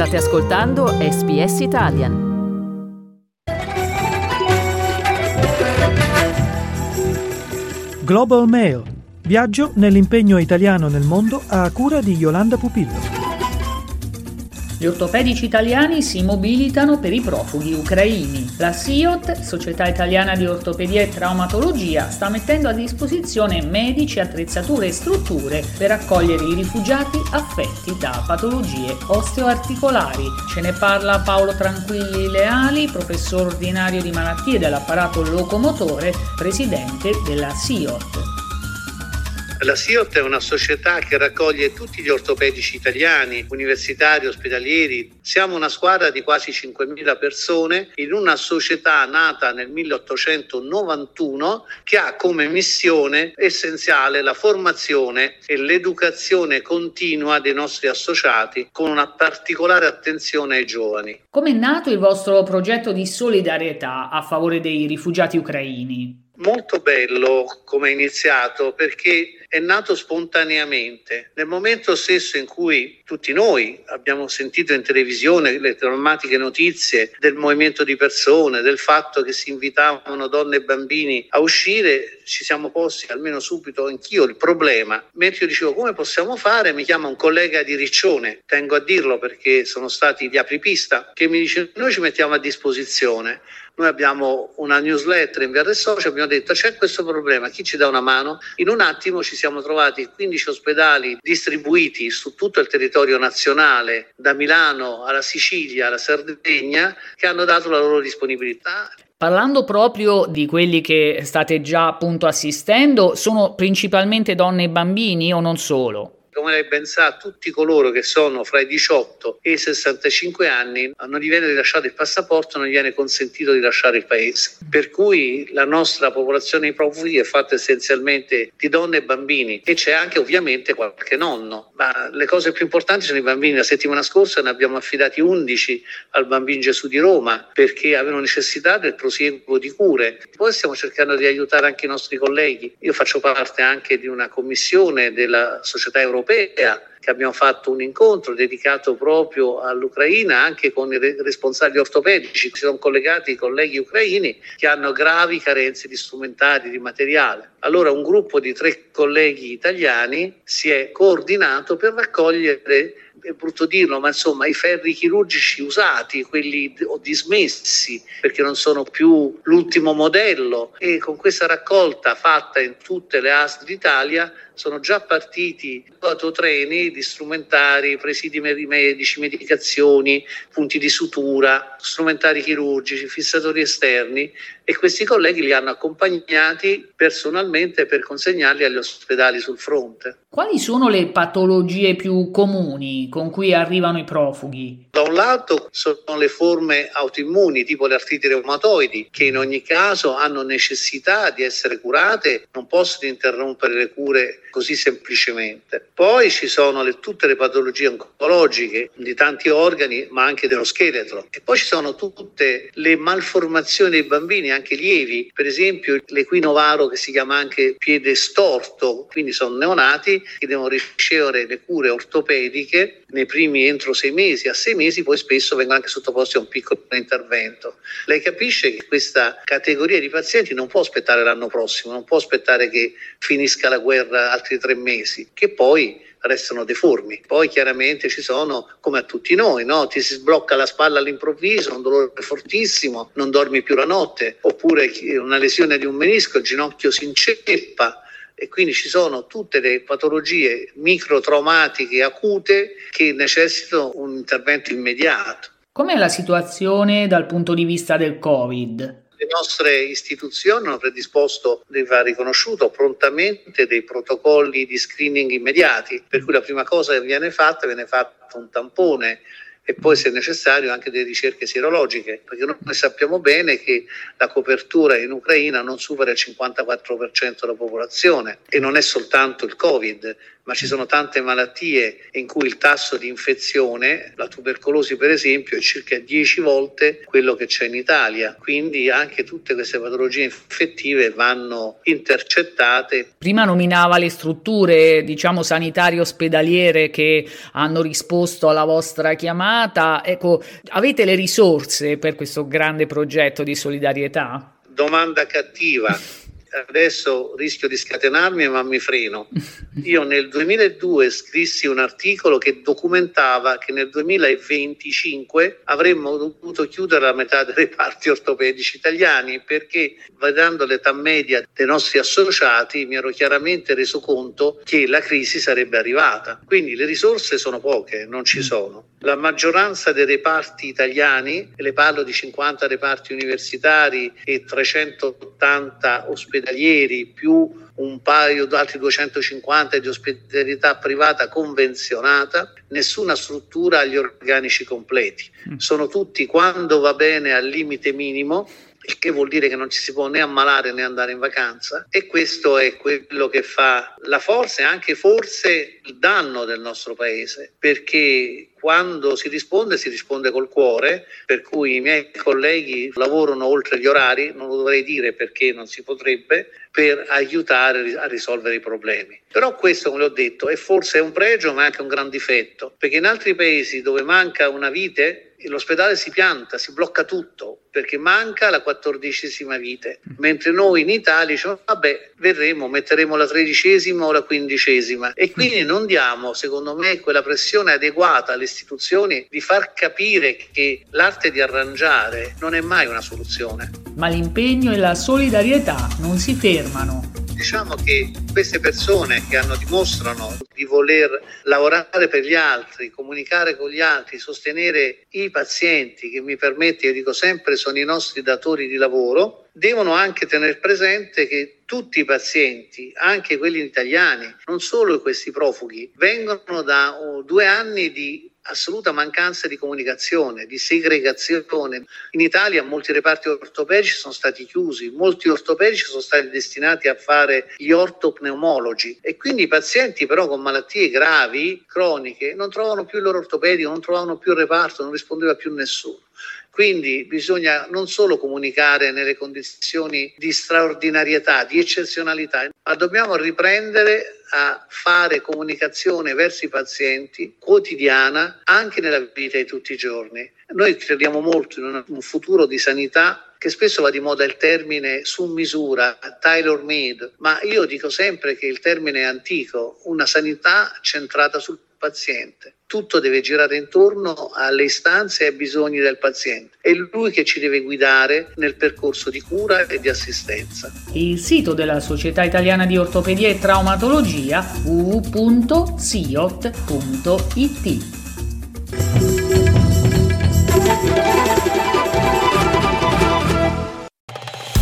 State ascoltando SBS Italian. Global Mail. Viaggio nell'impegno italiano nel mondo a cura di Yolanda Pupillo. Gli ortopedici italiani si mobilitano per i profughi ucraini. La SIOT, Società Italiana di Ortopedia e Traumatologia, sta mettendo a disposizione medici, attrezzature e strutture per accogliere i rifugiati affetti da patologie osteoarticolari. Ce ne parla Paolo Tranquilli Leali, professore ordinario di malattie dell'apparato locomotore, presidente della SIOT. La SIOT è una società che raccoglie tutti gli ortopedici italiani, universitari, ospedalieri. Siamo una squadra di quasi 5.000 persone in una società nata nel 1891 che ha come missione essenziale la formazione e l'educazione continua dei nostri associati con una particolare attenzione ai giovani. Come è nato il vostro progetto di solidarietà a favore dei rifugiati ucraini? Molto bello come è iniziato perché è nato spontaneamente. Nel momento stesso in cui tutti noi abbiamo sentito in televisione le drammatiche notizie del movimento di persone, del fatto che si invitavano donne e bambini a uscire, ci siamo posti almeno subito anch'io il problema. Mentre io dicevo come possiamo fare, mi chiama un collega di Riccione, tengo a dirlo perché sono stati gli apripista, che mi dice noi ci mettiamo a disposizione. Noi abbiamo una newsletter in VR Social, abbiamo detto c'è questo problema, chi ci dà una mano? In un attimo ci siamo trovati 15 ospedali distribuiti su tutto il territorio nazionale, da Milano alla Sicilia, alla Sardegna, che hanno dato la loro disponibilità. Parlando proprio di quelli che state già appunto assistendo, sono principalmente donne e bambini o non solo? Come lei ben sa, tutti coloro che sono fra i 18 e i 65 anni non gli viene rilasciato il passaporto, non gli viene consentito di lasciare il paese. Per cui la nostra popolazione di profughi è fatta essenzialmente di donne e bambini e c'è anche ovviamente qualche nonno. Ma le cose più importanti sono i bambini. La settimana scorsa ne abbiamo affidati 11 al Bambino Gesù di Roma perché avevano necessità del prosieguo di cure. Poi stiamo cercando di aiutare anche i nostri colleghi. Io faccio parte anche di una commissione della società europea europea che abbiamo fatto un incontro dedicato proprio all'Ucraina anche con i responsabili ortopedici, si sono collegati i colleghi ucraini che hanno gravi carenze di strumentari, di materiale. Allora un gruppo di tre colleghi italiani si è coordinato per raccogliere è brutto dirlo, ma insomma i ferri chirurgici usati, quelli dismessi perché non sono più l'ultimo modello e con questa raccolta fatta in tutte le ASL d'Italia sono già partiti autotreni di strumentari, presidi medici, medicazioni, punti di sutura, strumentari chirurgici, fissatori esterni e questi colleghi li hanno accompagnati personalmente per consegnarli agli ospedali sul fronte. Quali sono le patologie più comuni con cui arrivano i profughi? Da un lato sono le forme autoimmuni tipo le artriti reumatoidi che in ogni caso hanno necessità di essere curate, non possono interrompere le cure così semplicemente. Poi ci sono le, tutte le patologie oncologiche di tanti organi ma anche dello scheletro e poi ci sono tutte le malformazioni dei bambini anche lievi, per esempio l'equinovaro che si chiama anche piede storto, quindi sono neonati che devono ricevere le cure ortopediche nei primi entro sei mesi, a sei mesi poi spesso vengono anche sottoposti a un piccolo intervento. Lei capisce che questa categoria di pazienti non può aspettare l'anno prossimo, non può aspettare che finisca la guerra altri tre mesi, che poi restano deformi. Poi chiaramente ci sono, come a tutti noi, no? ti si sblocca la spalla all'improvviso, un dolore fortissimo, non dormi più la notte, oppure una lesione di un menisco, il ginocchio si inceppa e quindi ci sono tutte le patologie microtraumatiche acute che necessitano un intervento immediato. Com'è la situazione dal punto di vista del Covid? Le nostre istituzioni hanno predisposto, va riconosciuto, prontamente dei protocolli di screening immediati, per cui la prima cosa che viene fatta viene fatto un tampone e poi se necessario anche delle ricerche sierologiche, perché noi sappiamo bene che la copertura in Ucraina non supera il 54% della popolazione e non è soltanto il Covid, ma ci sono tante malattie in cui il tasso di infezione, la tubercolosi per esempio, è circa 10 volte quello che c'è in Italia, quindi anche tutte queste patologie infettive vanno intercettate. Prima nominava le strutture, diciamo, sanitarie ospedaliere che hanno risposto alla vostra chiamata chiamata. Ecco, avete le risorse per questo grande progetto di solidarietà? Domanda cattiva adesso rischio di scatenarmi, ma mi freno. Io nel 2002 scrissi un articolo che documentava che nel 2025 avremmo dovuto chiudere la metà dei reparti ortopedici italiani perché, vedendo l'età media dei nostri associati, mi ero chiaramente reso conto che la crisi sarebbe arrivata. Quindi le risorse sono poche, non ci mm. sono. La maggioranza dei reparti italiani, e le parlo di 50 reparti universitari e 380 ospedalieri, più un paio di altri 250 di ospitalità privata convenzionata, nessuna struttura agli organici completi. Mm. Sono tutti, quando va bene, al limite minimo il che vuol dire che non ci si può né ammalare né andare in vacanza e questo è quello che fa la forza e anche forse il danno del nostro paese perché quando si risponde si risponde col cuore per cui i miei colleghi lavorano oltre gli orari non lo dovrei dire perché non si potrebbe per aiutare a risolvere i problemi. Però questo come ho detto è forse un pregio ma anche un gran difetto perché in altri paesi dove manca una vite l'ospedale si pianta, si blocca tutto perché manca la quattordicesima vite, mentre noi in Italia diciamo vabbè verremo, metteremo la tredicesima o la quindicesima e quindi non diamo secondo me quella pressione adeguata alle istituzioni di far capire che l'arte di arrangiare non è mai una soluzione. Ma l'impegno e la solidarietà non si fermano diciamo che queste persone che hanno, dimostrano di voler lavorare per gli altri, comunicare con gli altri, sostenere i pazienti, che mi permette, io dico sempre, sono i nostri datori di lavoro, devono anche tenere presente che tutti i pazienti, anche quelli italiani, non solo questi profughi, vengono da oh, due anni di assoluta mancanza di comunicazione, di segregazione. In Italia molti reparti ortopedici sono stati chiusi, molti ortopedici sono stati destinati a fare gli ortopneumologi e quindi i pazienti però con malattie gravi, croniche, non trovavano più il loro ortopedico, non trovavano più il reparto, non rispondeva più nessuno. Quindi bisogna non solo comunicare nelle condizioni di straordinarietà, di eccezionalità, ma dobbiamo riprendere a fare comunicazione verso i pazienti quotidiana anche nella vita di tutti i giorni. Noi crediamo molto in un futuro di sanità che spesso va di moda il termine su misura, tailor made, ma io dico sempre che il termine è antico, una sanità centrata sul paziente. Tutto deve girare intorno alle istanze e ai bisogni del paziente. È lui che ci deve guidare nel percorso di cura e di assistenza. Il sito della Società Italiana di Ortopedia e Traumatologia www.siot.it